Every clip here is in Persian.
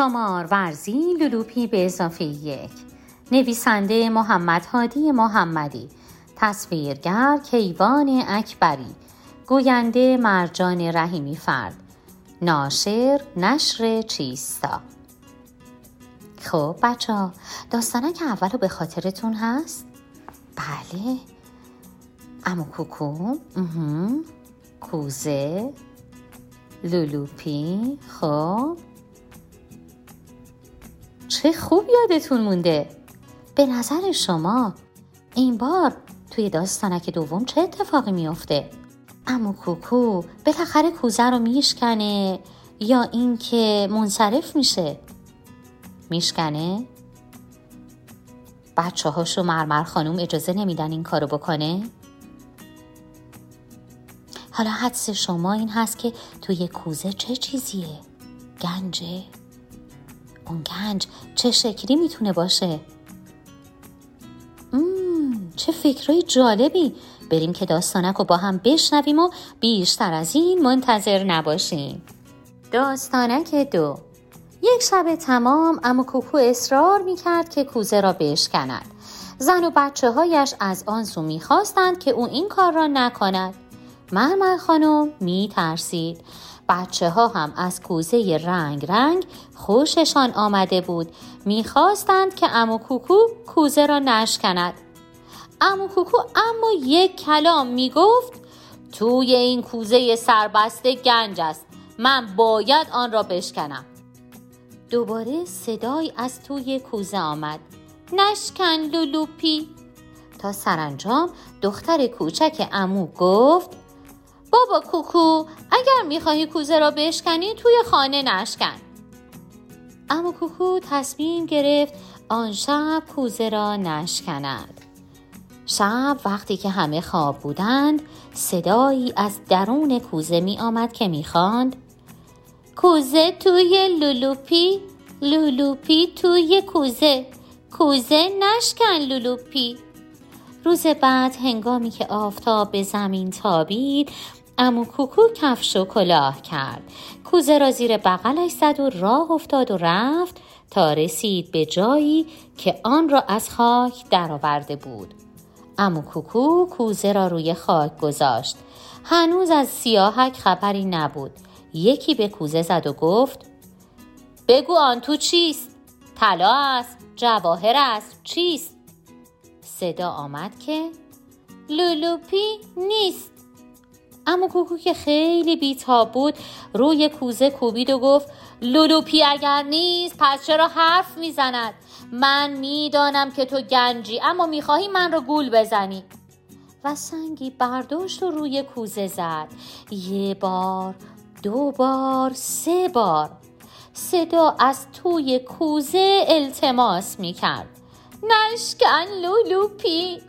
شمار ورزی لولوپی به اضافه یک. نویسنده محمد هادی محمدی. تصویرگر کیوان اکبری. گوینده مرجان رحیمی فرد. ناشر نشر چیستا. خب بچه ها که اولو به خاطرتون هست؟ بله. امو کوکو کوزه. لولوپی خب. چه خوب یادتون مونده. به نظر شما این بار توی داستانک دوم چه اتفاقی میافته؟ امو کوکو بالاخره کوزه رو میشکنه یا اینکه منصرف میشه؟ میشکنه؟ بچه هاشو مرمر خانوم اجازه نمیدن این کارو بکنه؟ حالا حدس شما این هست که توی کوزه چه چیزیه؟ گنجه؟ اون گنج چه شکلی می‌تونه باشه؟ مم، چه فکرهای جالبی. بریم که داستانک رو با هم بشنویم و بیشتر از این منتظر نباشیم. داستانک دو. یک شب تمام اما کوکو اصرار می‌کرد که کوزه را بشکند. زن و بچه هایش از آن سو می‌خواستند که او این کار را نکند. مرمر خانم می ترسید بچه ها هم از کوزه رنگ رنگ خوششان آمده بود. می‌خواستند که امو کوکو کوزه را نشکند. امو کوکو اما یک کلام می‌گفت توی این کوزه سربسته گنج است. من باید آن را بشکنم. دوباره صدای از توی کوزه آمد. نشکن لولوپی. تا سرانجام دختر کوچک عمو گفت بابا کوکو اگر می‌خواهی کوزه را بشکنی توی خانه نشکن. عمو کوکو تصمیم گرفت آن شب کوزه را نشکند. شب وقتی که همه خواب بودند صدایی از درون کوزه می آمد که می خواند کوزه توی لولوپی لولوپی توی کوزه کوزه نشکن لولوپی. روز بعد هنگامی که آفتاب به زمین تابید امو کوکو کفش و کلاه کرد کوزه را زیر بغلش زد و راه افتاد و رفت تا رسید به جایی که آن را از خاک درآورده بود امو کوکو کوزه را روی خاک گذاشت هنوز از سیاهک خبری نبود یکی به کوزه زد و گفت بگو آن تو چیست؟ طلا است جواهر است چیست؟ صدا آمد که لولوپی نیست. عمو کوکو که خیلی بیتاب بود روی کوزه کوبید و گفت لولوپی اگر نیست پس چرا حرف می‌زند؟ من می‌دانم که تو گنجی اما می‌خواهی من رو گول بزنی. و سنگی برداشت و روی کوزه زد. یه بار دو بار سه بار. صدا از توی کوزه التماس می‌کرد. نشکن لولوپی.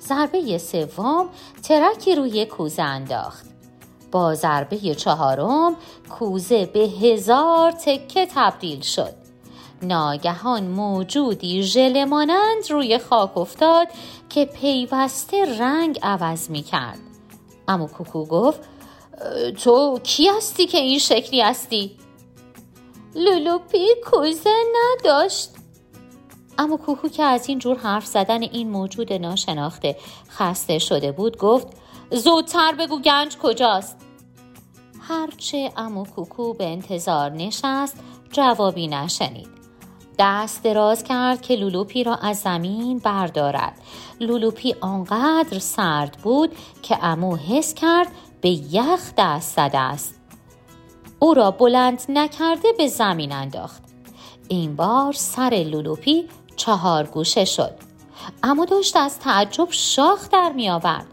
ضربه سوم ترکی روی کوزه انداخت. با ضربه چهارم کوزه به هزار تکه تبدیل شد. ناگهان موجودی ژله مانند روی خاک افتاد که پیوسته رنگ عوض می کرد عمو کوکو گفت تو کی هستی که این شکلی هستی؟ لولوپی کوزه نداشت. عمو کوکو که از این جور حرف زدن این موجود ناشناخته خسته شده بود گفت زودتر بگو گنج کجاست؟ هرچه عمو کوکو به انتظار نشست جوابی نشنید. دست دراز کرد که لولوپی را از زمین بردارد. لولوپی آنقدر سرد بود که عمو حس کرد به یخ دست زده است. او را بلند نکرده به زمین انداخت. این بار سر لولوپی چهار گوشه شد. عمو داشت از تعجب شاخ در می آورد.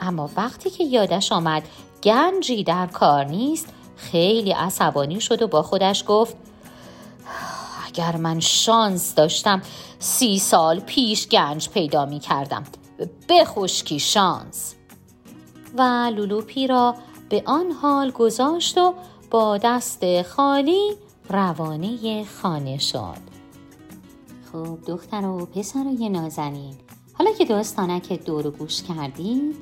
اما وقتی که یادش آمد گنجی در کار نیست خیلی عصبانی شد و با خودش گفت اگر من شانس داشتم سی سال پیش گنج پیدا می کردم. بخشکی شانس. و لولوپی را به آن حال گذاشت و با دست خالی روانه خانه شد. خب دختر و پسر و نازنین. حالا که داستانک دور گوش کردید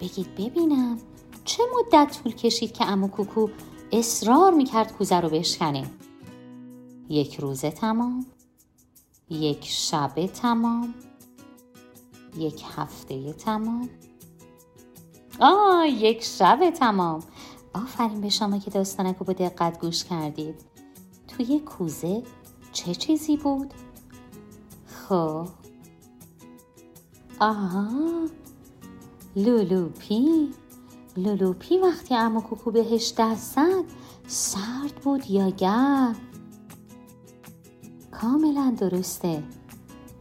بگید ببینم چه مدت طول کشید که امو کوکو اصرار می‌کرد کوزه رو بشکنه. یک روز تمام یک شب تمام یک هفته تمام. آه یک شب تمام. آفرین به شما که داستانک رو با دقت گوش کردید. توی کوزه چه چیزی بود؟ خب آها لولوپی لولوپی وقتی عمو کوکو بهش دست زد سرد بود یا گرم کاملا درسته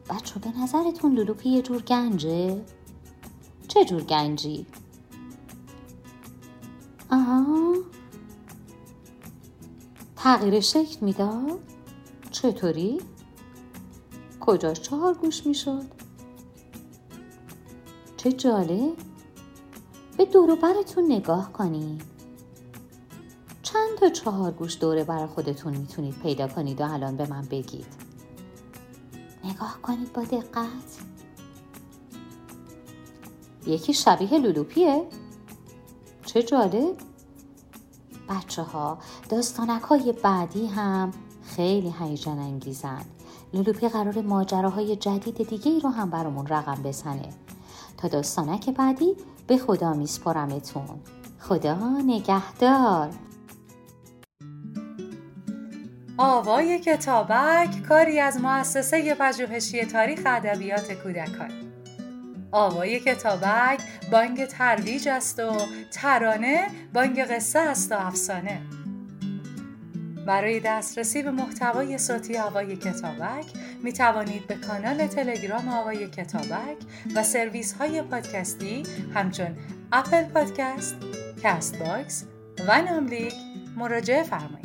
بچه به نظرتون لولوپی یه جور گنجه؟ چه جور گنجی؟ آها تغییر شکل می‌داد؟ چطوری؟ کجاش چهار گوش می‌شد؟ چه جالب؟ به دور براتون نگاه کنید. چند تا چهار گوش دوره برای خودتون می‌تونید پیدا کنید و الان به من بگید. نگاه کنید با دقت. یکی شبیه لولوپیه. چه جالب. بچه ها داستانک های بعدی هم خیلی هیجان انگیزن. لولوپی قرار ماجراهای جدید دیگه ای رو هم برامون رقم بزنه. تا داستانک بعدی به خدا میسپرمتون خدا نگهدار. آوای کتابک کاری از مؤسسه پژوهشی تاریخ ادبیات کودکان. آوای کتابک بانگ ترویج است و ترانه بانگ قصه است و افسانه. برای دسترسی به محتوای صوتی آوای کتابک می توانید به کانال تلگرام آوای کتابک و سرویس های پادکستی همچون Apple Podcast، Castbox و ناملیک مراجعه فرمایید.